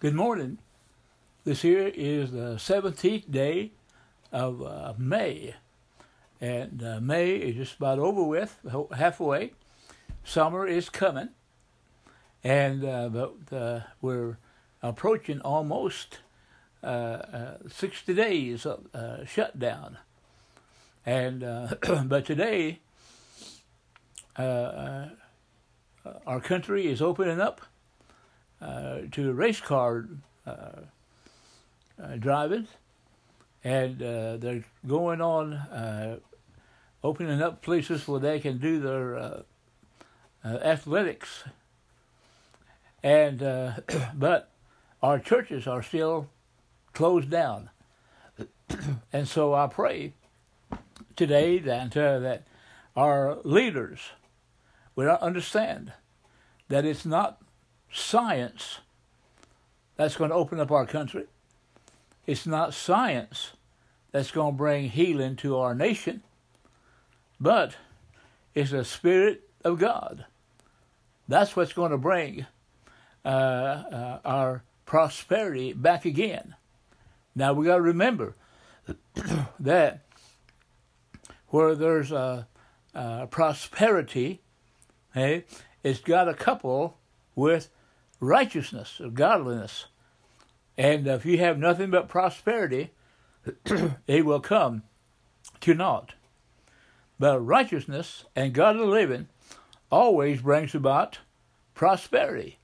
Good morning. This here is the 17th day of uh, May. And uh, May is just about over with, halfway. Summer is coming. And uh, but, uh, we're approaching almost uh, uh, 60 days of shutdown. And but today, our country is opening up to race car uh, uh, driving, and they're going on opening up places where they can do their athletics. And but our churches are still closed down. and so I pray today that, uh, that our leaders will understand that it's not science that's going to open up our country. It's not science that's going to bring healing to our nation, but it's the Spirit of God. That's what's going to bring uh, uh, our prosperity back again. Now we got to remember that where there's a, a prosperity, hey, it's got a couple with righteousness, of godliness. And if you have nothing but prosperity, it will come to naught. But righteousness and godly living always brings about prosperity.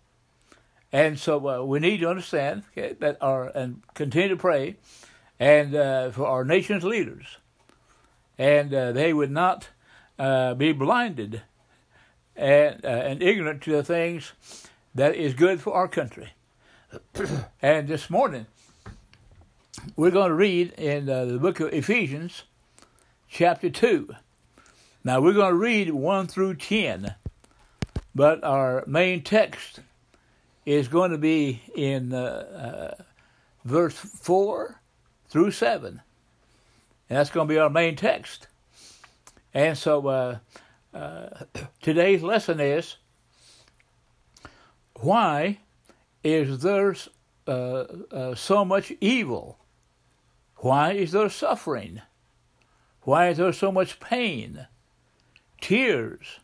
And so uh, we need to understand okay, that our and continue to pray, and uh, for our nation's leaders, and uh, they would not uh, be blinded and uh, and ignorant to the things that is good for our country. and this morning, we're going to read in uh, the book of Ephesians, chapter 2. Now, we're going to read 1 through 10, but our main text is going to be in uh, uh, verse 4 through 7. And that's going to be our main text. And so uh, uh today's lesson is why is there uh, uh, so much evil? Why is there suffering? Why is there so much pain, tears,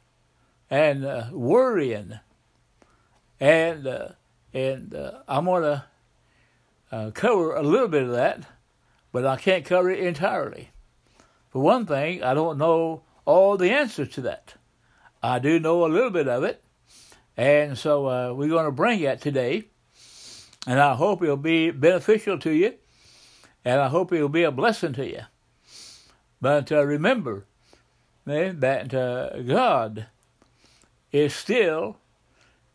and uh, worrying? And uh, and uh, I'm to uh, cover a little bit of that, but I can't cover it entirely. For one thing, I don't know all the answers to that. I do know a little bit of it, and so uh, we're going to bring it today. And I hope it'll be beneficial to you, and I hope it'll be a blessing to you. But uh, remember man, that uh, God is still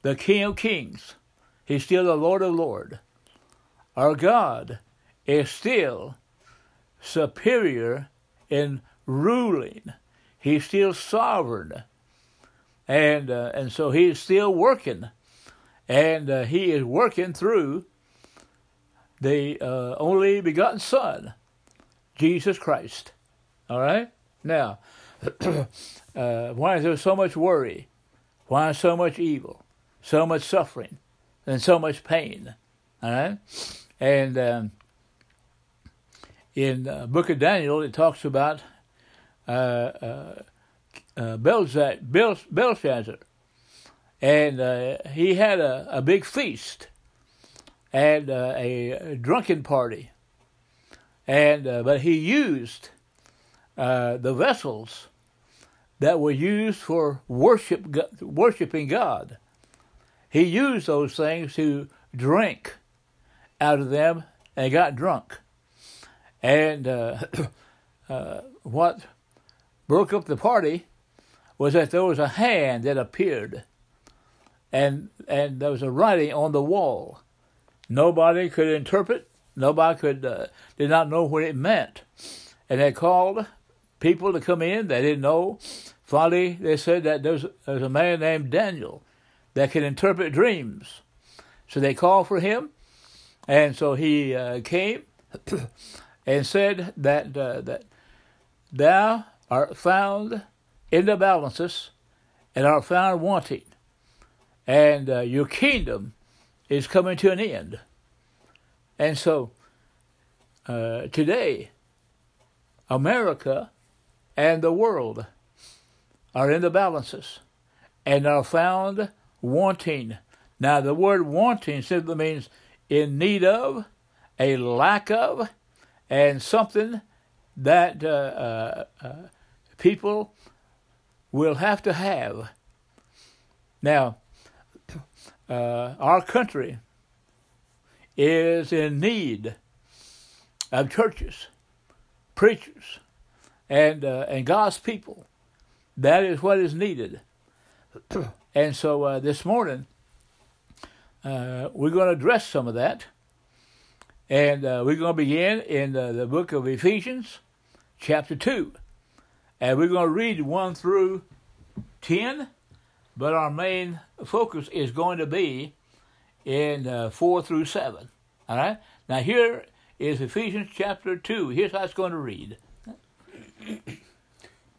the King of Kings. He's still the Lord of Lords. Our God is still superior in ruling. He's still sovereign and uh, and so he is still working, and uh, he is working through the uh, only begotten Son, Jesus Christ. All right. Now, uh, why is there so much worry? Why so much evil? So much suffering, and so much pain? All right. And um, in the book of Daniel, it talks about uh, uh, uh, Belshazzar, and uh, he had a, a big feast and uh, a, drunken party, and uh, but he used uh, the vessels that were used for worship worshiping God. He used those things to drink out of them and got drunk, and uh, what broke up the party was that there was a hand that appeared and and there was a writing on the wall. Nobody could interpret. Nobody could uh, did not know what it meant, and they called people to come in. They didn't know. Finally, they said that there's there's a man named Daniel that can interpret dreams. So they called for him, and so he uh, came and said that uh, that thou art found in the balances and are found wanting, and uh, your kingdom is coming to an end. And so uh, today, America and the world are in the balances and are found wanting. Now, the word wanting simply means in need of, a lack of, and something that uh, uh, uh, people will have to have. Now, uh, our country is in need of churches, preachers, and uh, and God's people. That is what is needed. and so uh, this morning, uh, we're going to address some of that. And uh, we're going to begin in the, the book of Ephesians, chapter 2. And we're going to read 1 through 10, but our main focus is going to be in uh, 4 through 7. All right? Now, here is Ephesians chapter 2. Here's how it's going to read.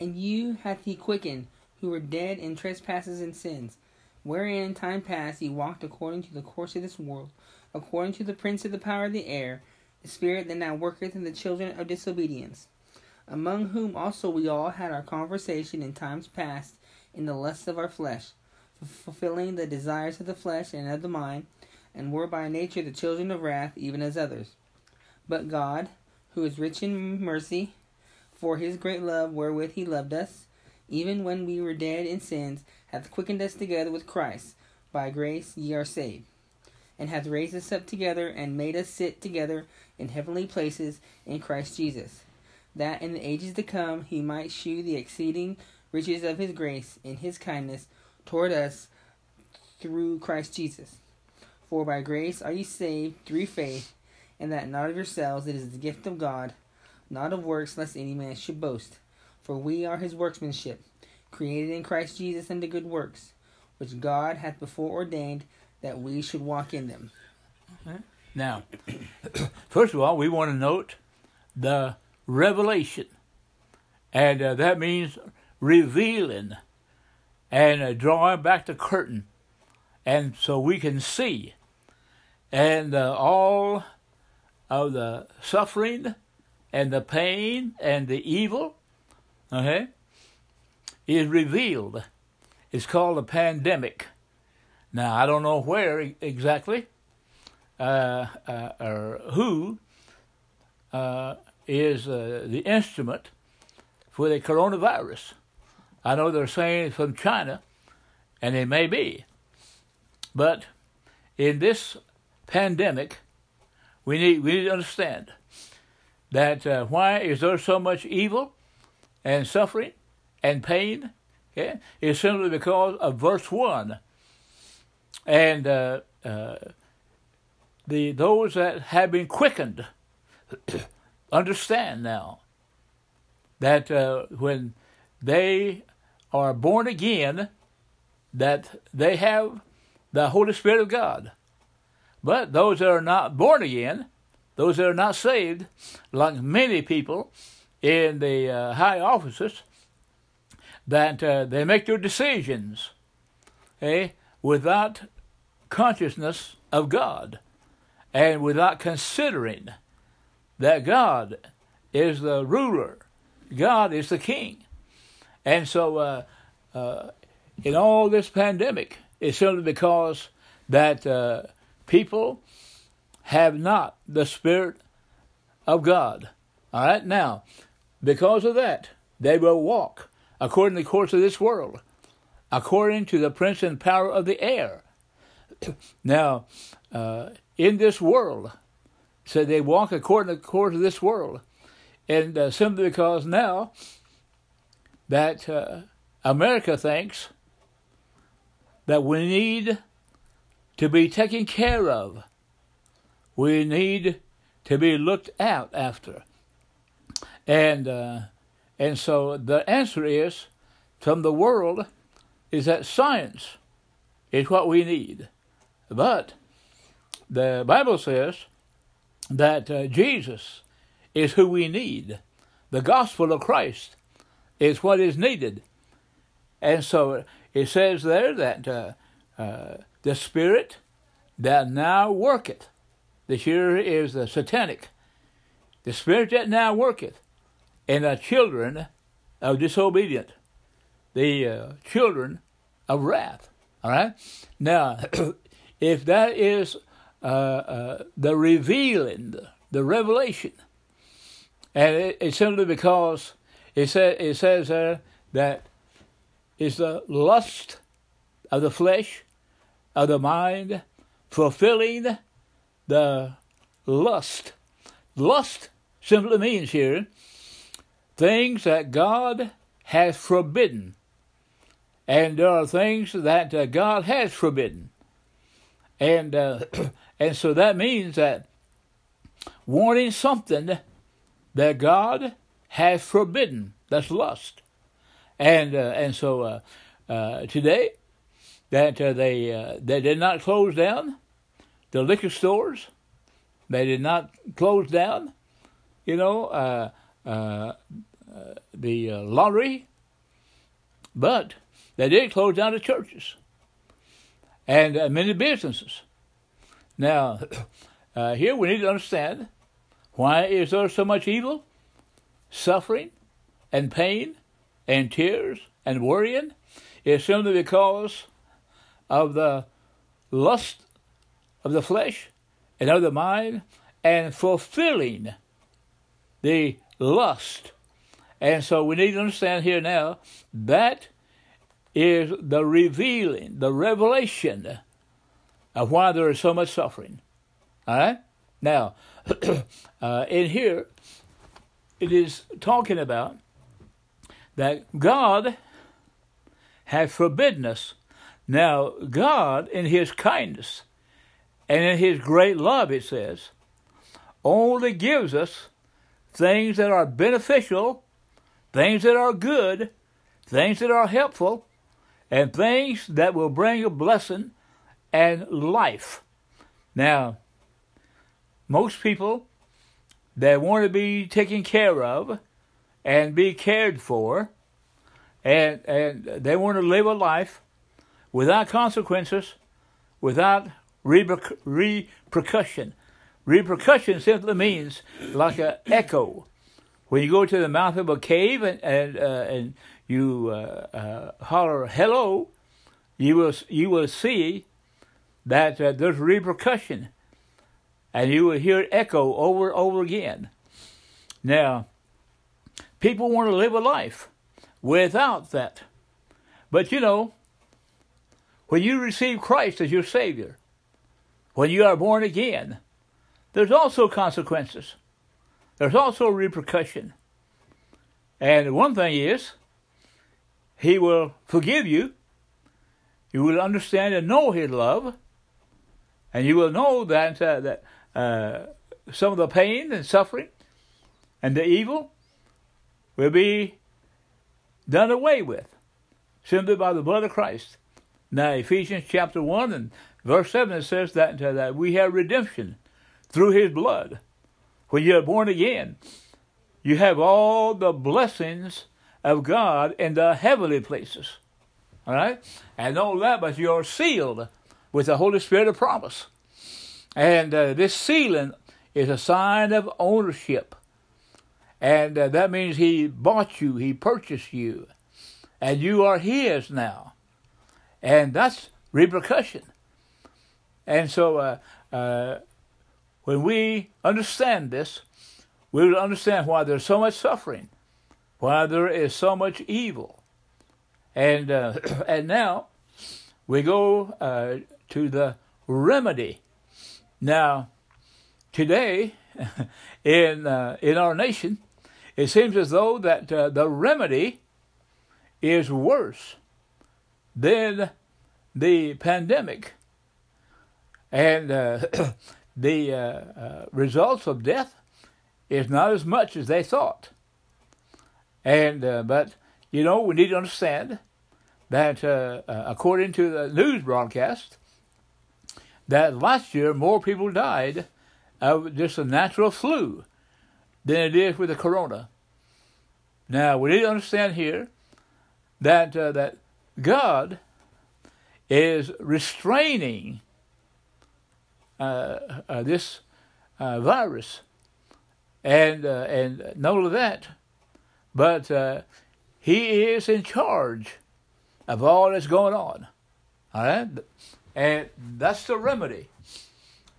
and you hath he quickened, who were dead in trespasses and sins, wherein in time past ye walked according to the course of this world, according to the prince of the power of the air, the spirit that now worketh in the children of disobedience, among whom also we all had our conversation in times past in the lusts of our flesh, fulfilling the desires of the flesh and of the mind, and were by nature the children of wrath, even as others. But God, who is rich in mercy, for his great love wherewith he loved us, even when we were dead in sins, hath quickened us together with Christ. By grace ye are saved. And hath raised us up together, and made us sit together in heavenly places in Christ Jesus, that in the ages to come he might shew the exceeding riches of his grace in his kindness toward us through Christ Jesus. For by grace are ye saved through faith, and that not of yourselves, it is the gift of God not of works, lest any man should boast. For we are his workmanship, created in Christ Jesus unto good works, which God hath before ordained that we should walk in them. Uh-huh. Now, first of all, we want to note the revelation, and uh, that means revealing and uh, drawing back the curtain, and so we can see, and uh, all of the suffering and the pain and the evil, okay, is revealed. It's called a pandemic. Now, I don't know where exactly uh, uh, or who uh, is uh, the instrument for the coronavirus. I know they're saying it's from China, and it may be. But in this pandemic, we need, we need to understand that uh, why is there so much evil and suffering and pain? Okay, is simply because of verse one. And uh, uh, the those that have been quickened understand now that uh, when they are born again, that they have the Holy Spirit of God. But those that are not born again, those that are not saved, like many people in the uh, high offices, that uh, they make their decisions eh, without consciousness of God and without considering that God is the ruler, God is the king. And so, uh, uh, in all this pandemic, it's simply because that uh, people have not the Spirit of God. All right, now, because of that, they will walk according to the course of this world, according to the prince and power of the air. now, uh, in this world, so they walk according to the course of this world, and uh, simply because now that uh, America thinks that we need to be taken care of we need to be looked out after. And uh, and so the answer is from the world is that science is what we need. But the Bible says that uh, Jesus is who we need. The gospel of Christ is what is needed. And so it says there that uh, uh, the Spirit that now worketh This here is the satanic, the spirit that now worketh in the children of disobedient, the uh, children of wrath. All right? Now, if that is uh, uh, the revealing, the revelation, and it, it's simply because it, say, it says there that it's the lust of the flesh, of the mind, fulfilling the lust. Lust simply means here things that God has forbidden. And there are things that uh, God has forbidden. And uh, and so that means that wanting something that God has forbidden, that's lust. And uh, and so uh, uh, today that uh, they they did not close down the liquor stores. They did not close down, you know, uh, uh, the uh, lottery, but they did close down the churches and uh, many businesses. Now, uh, here we need to understand why is there so much evil, suffering, and pain, and tears, and worrying? It's simply because of the lust of the flesh and of the mind, and fulfilling the lust. And so we need to understand here now that is the revealing, the revelation of why there is so much suffering. All right? Now, uh, in here, it is talking about that God has forbidden us. Now, God, in His kindness, and in his great love, it says, only gives us things that are beneficial, things that are good, things that are helpful, and things that will bring a blessing and life. Now, most people that want to be taken care of and be cared for, and, and they want to live a life without consequences, without repercussion. Repercussion simply means like an echo. When you go to the mouth of a cave and and, uh, and you uh, uh, holler hello, you will you will see that uh, there's repercussion, and you will hear it echo over and over again. Now, people want to live a life without that, but you know, when you receive Christ as your Savior, when you are born again, there's also consequences. There's also repercussion. And one thing is, He will forgive you. You will understand and know His love. And you will know that, uh, that uh, some of the pain and suffering and the evil will be done away with simply by the blood of Christ. Now, Ephesians chapter 1 and Verse 7 it says that, uh, that we have redemption through his blood. When you are born again, you have all the blessings of God in the heavenly places. All right? And all that, but you're sealed with the Holy Spirit of promise. And uh, this sealing is a sign of ownership. And uh, that means He bought you, He purchased you, and you are His now. And that's repercussion. And so uh, uh, when we understand this, we will understand why there's so much suffering, why there is so much evil. And, uh, and now we go uh, to the remedy. Now, today in, uh, in our nation, it seems as though that uh, the remedy is worse than the pandemic and uh, the uh, uh, results of death is not as much as they thought. And uh, but you know we need to understand that according to the news broadcast, that last year more people died of just a natural flu than it is with the corona. Now we need to understand here that that God is restraining uh, uh, this uh, virus, and uh, and not only that, but uh, he is in charge of all that's going on. All right, and that's the remedy.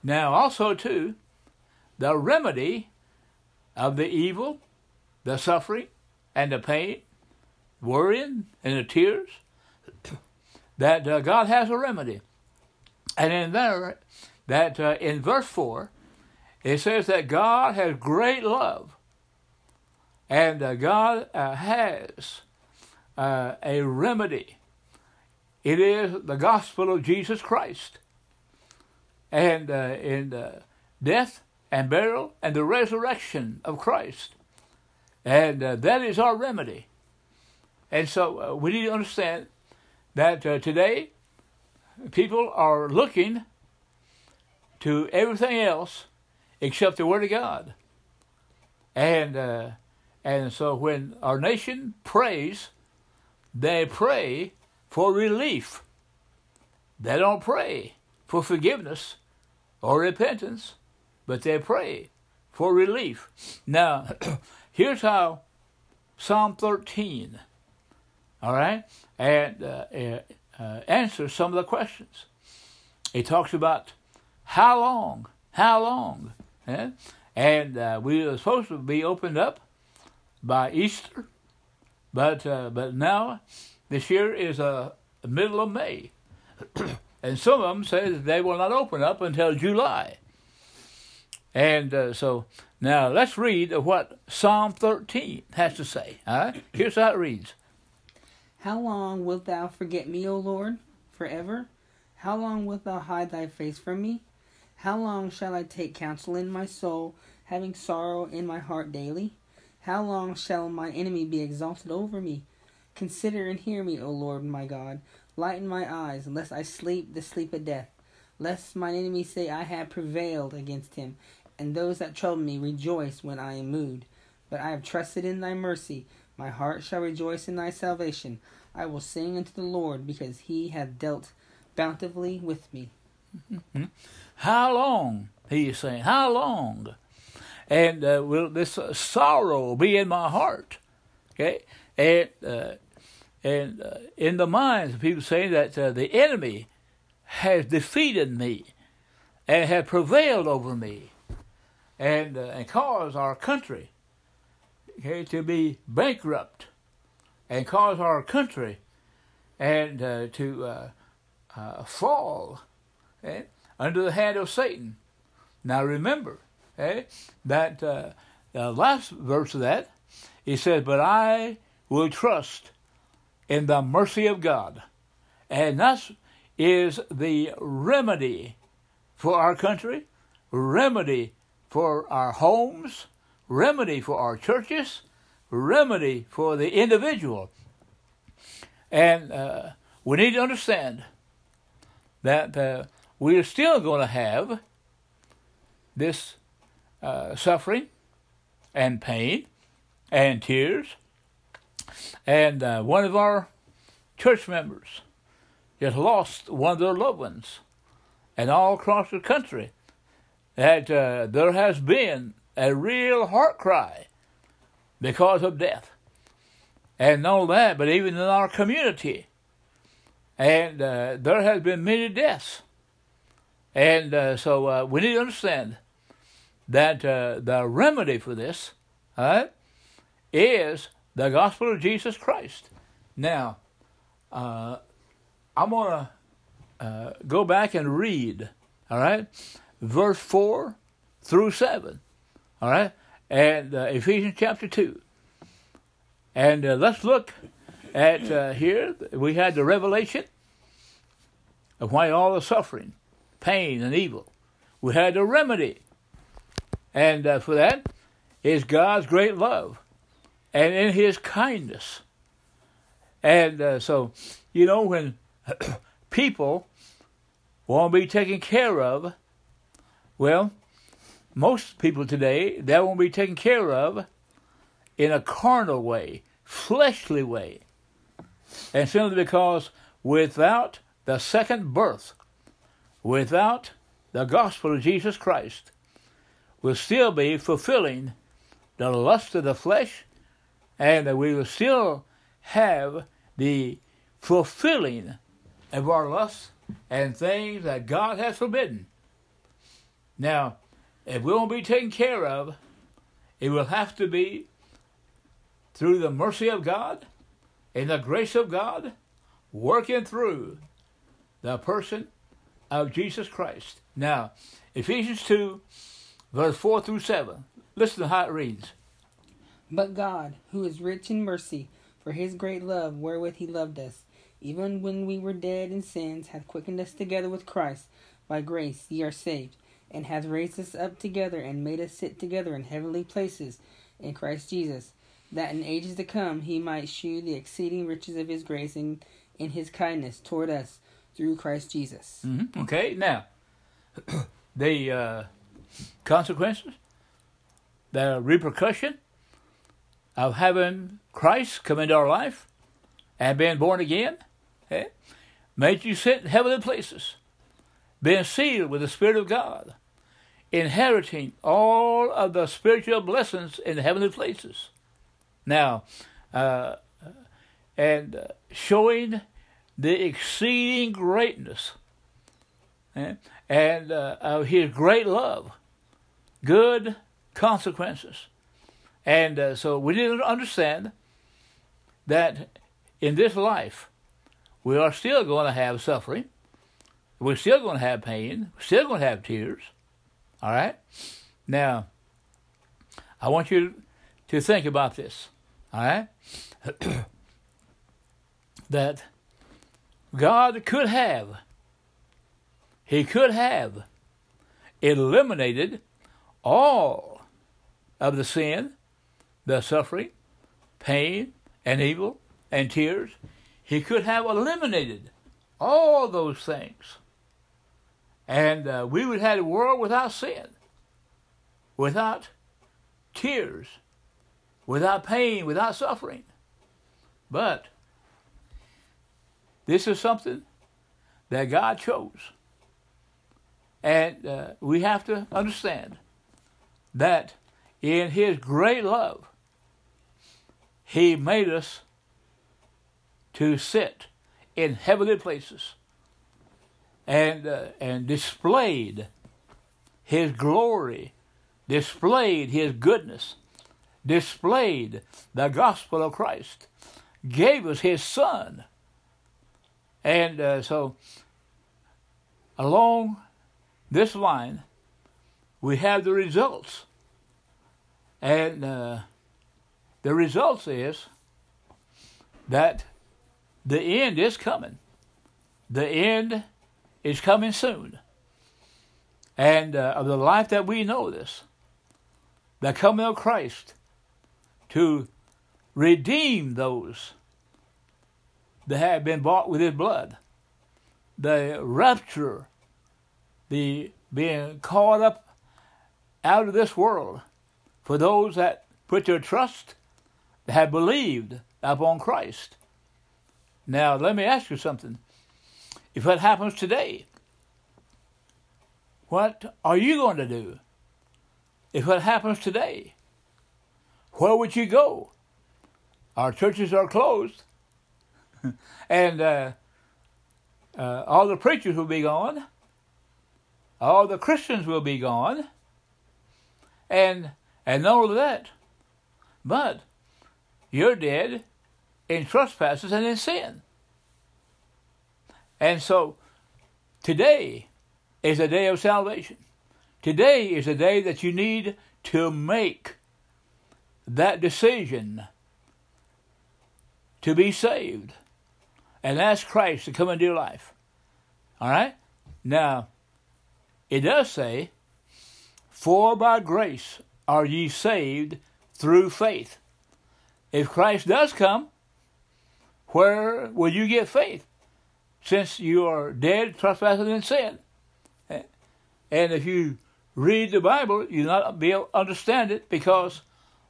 Now, also too, the remedy of the evil, the suffering, and the pain, worrying, and the tears. That uh, God has a remedy, and in there, that uh, in verse four, it says that God has great love, and uh, God uh, has uh, a remedy. It is the gospel of Jesus Christ, and uh, in death and burial and the resurrection of Christ, and that is our remedy. And so we need to understand that today people are looking to everything else except the Word of God. And uh, and so when our nation prays, they pray for relief. They don't pray for forgiveness or repentance, but they pray for relief. Now, here's how Psalm 13, all right, and uh, uh, uh, answers some of the questions. It talks about how long, how long, eh? and uh, we were supposed to be opened up by Easter, but uh, but now this year is uh, middle of May, and some of them say they will not open up until July. And uh, so now let's read what Psalm 13 has to say. All right? Here's how it reads. How long wilt thou forget me, O Lord? Forever? How long wilt thou hide thy face from me? How long shall I take counsel in my soul, having sorrow in my heart daily? How long shall my enemy be exalted over me? Consider and hear me, O Lord my God. Lighten my eyes, lest I sleep the sleep of death. Lest mine enemies say, I have prevailed against him, and those that trouble me rejoice when I am moved. But I have trusted in thy mercy. My heart shall rejoice in thy salvation. I will sing unto the Lord, because he hath dealt bountifully with me. How long? He is saying, How long? And uh, will this uh, sorrow be in my heart? Okay? And, uh, and uh, in the minds of people saying that uh, the enemy has defeated me and has prevailed over me and, uh, and caused our country okay, to be bankrupt and caused our country and to fall okay, under the hand of Satan. Now remember, okay, that uh, the last verse of that, he says, But I will trust in the mercy of God. And that is the remedy for our country, remedy for our homes, remedy for our churches, remedy for the individual. And uh, we need to understand that uh, we are still going to have this uh, suffering and pain and tears. And uh, one of our church members just lost one of their loved ones. And all across the country, that uh, there has been a real heart cry because of death. And not only that, but even in our community. And uh, there has been many deaths and uh, so uh, we need to understand that uh, the remedy for this is the gospel of Jesus Christ. Now, uh, I'm going to uh, go back and read, all right, verse 4 through 7, all right, and uh, Ephesians chapter 2. And let's look at here, we had the revelation of why all the suffering pain and evil. We had a remedy. And uh, for that is God's great love and in His kindness. And uh, so, you know, when people want to be taken care of, well, most people today, they won't be taken care of in a carnal way, fleshly way. And simply because without the second birth, without the gospel of Jesus Christ, will still be fulfilling the lust of the flesh, and that we will still have the fulfilling of our lusts and things that God has forbidden. Now, if we won't be taken care of, it will have to be through the mercy of God and the grace of God working through the person of Jesus Christ. Now, Ephesians 2, verse 4 through 7. Listen to how it reads. But God, who is rich in mercy, for his great love wherewith he loved us, even when we were dead in sins, hath quickened us together with Christ. By grace ye are saved, and hath raised us up together, and made us sit together in heavenly places in Christ Jesus, that in ages to come he might shew the exceeding riches of his grace in, in his kindness toward us through Christ Jesus. Mm-hmm. Okay, now, the uh, consequences, the repercussion of having Christ come into our life and being born again, okay, made you sit in heavenly places, being sealed with the Spirit of God, inheriting all of the spiritual blessings in the heavenly places. Now, uh, and uh, showing the exceeding greatness eh, and uh, of His great love, good consequences. And uh, so we to understand that in this life, we are still going to have suffering. We're still going to have pain. We're still going to have tears. All right? Now, I want you to think about this. All right? that God could have, He could have eliminated all of the sin, the suffering, pain, and evil, and tears. He could have eliminated all those things. And uh, we would have had a world without sin, without tears, without pain, without suffering. But this is something that God chose. And uh, we have to understand that in His great love, He made us to sit in heavenly places and, uh, and displayed His glory, displayed His goodness, displayed the gospel of Christ, gave us His Son and uh, so, along this line, we have the results. And uh, the result is that the end is coming. The end is coming soon. And uh, of the life that we know this, the coming of Christ to redeem those that have been bought with his blood. The rapture, the being caught up out of this world for those that put their trust, have believed upon Christ. Now, let me ask you something. If that happens today, what are you going to do? If that happens today, where would you go? Our churches are closed. and uh, uh, all the preachers will be gone. All the Christians will be gone. And and not only that, but you're dead in trespasses and in sin. And so today is a day of salvation. Today is a day that you need to make that decision to be saved and ask Christ to come into your life. All right? Now, it does say, For by grace are ye saved through faith. If Christ does come, where will you get faith? Since you are dead, trespassing in sin. And if you read the Bible, you'll not be able to understand it because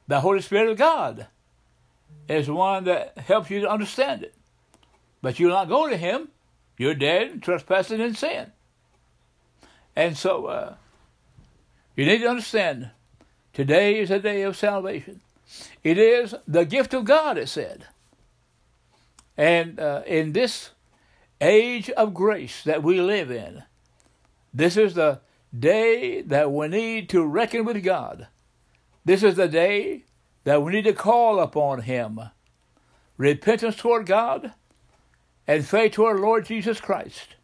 the Holy Spirit of God is the one that helps you to understand it. But you'll not go to him. You're dead, trespassing in sin. And so uh, You need to understand today is a day of salvation. It is the gift of God, it said. And uh, in this age of grace that we live in, this is the day that we need to reckon with God. This is the day that we need to call upon Him. Repentance toward God and faith to our Lord Jesus Christ.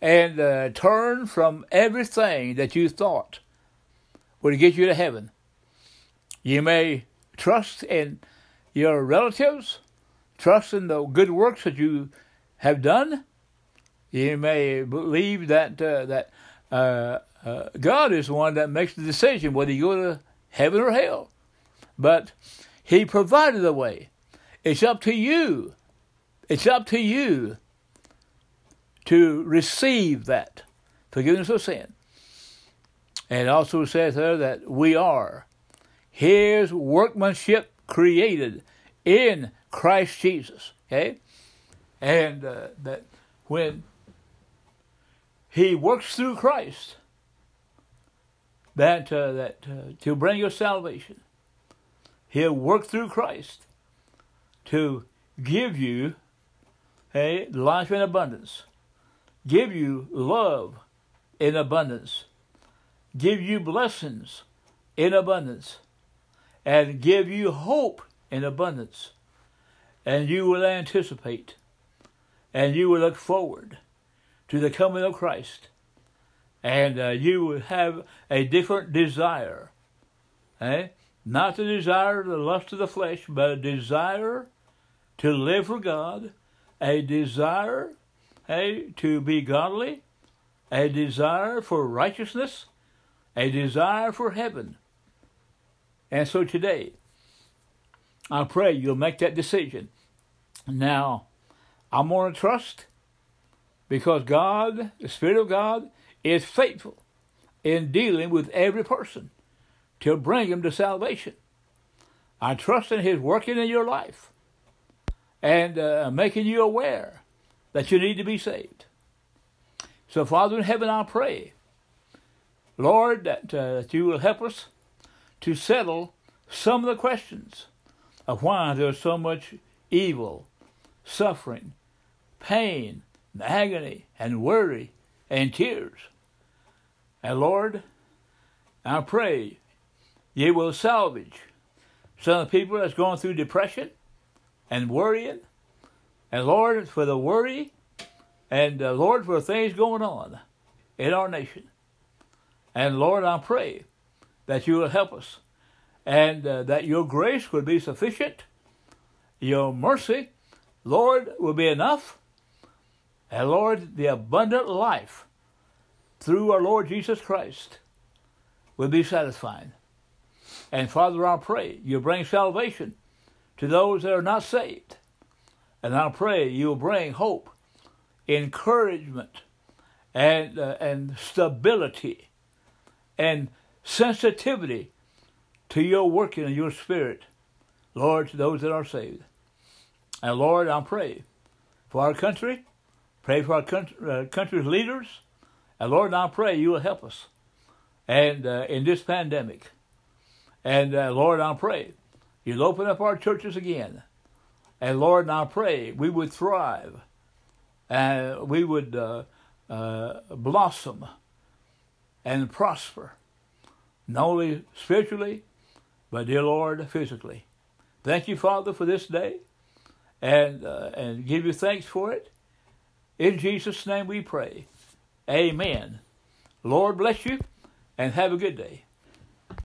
And uh, turn from everything that you thought would get you to heaven. You may trust in your relatives, trust in the good works that you have done. You may believe that uh, that uh, uh, God is the one that makes the decision whether you go to heaven or hell. But He provided the way. It's up to you. It's up to you to receive that forgiveness of sin. And also says there that we are His workmanship created in Christ Jesus. Okay? And uh, that when He works through Christ, that, uh, that uh, to bring your salvation, He'll work through Christ to give you a life in abundance, give you love in abundance, give you blessings in abundance, and give you hope in abundance. And you will anticipate and you will look forward to the coming of Christ. And uh, you will have a different desire. Eh? Not the desire, the lust of the flesh, but a desire to live for God, a desire hey, to be godly, a desire for righteousness, a desire for heaven. And so today, I pray you'll make that decision. Now, I'm going to trust because God, the Spirit of God, is faithful in dealing with every person to bring him to salvation. I trust in His working in your life and uh, making you aware that you need to be saved. So, Father in heaven, I pray, Lord, that, uh, that you will help us to settle some of the questions of why there's so much evil, suffering, pain, and agony, and worry, and tears. And Lord, I pray you will salvage some of the people that's going through depression and worrying. And Lord, for the worry, and uh, Lord, for things going on in our nation. And Lord, I pray that you will help us and uh, that your grace will be sufficient, your mercy, Lord, will be enough, and Lord, the abundant life through our Lord Jesus Christ will be satisfied. And Father, I pray you bring salvation to those that are not saved. And I pray you'll bring hope, encouragement, and, uh, and stability, and sensitivity to your working in your spirit, Lord, to those that are saved. And Lord, I pray for our country, pray for our country, uh, country's leaders, and Lord, I pray you will help us. And uh, in this pandemic, and uh, Lord, I pray you'll open up our churches again. And Lord, I pray we would thrive and we would uh, uh, blossom and prosper, not only spiritually, but dear Lord, physically. Thank you, Father, for this day, and uh, and give you thanks for it. In Jesus' name we pray. Amen. Lord bless you, and have a good day.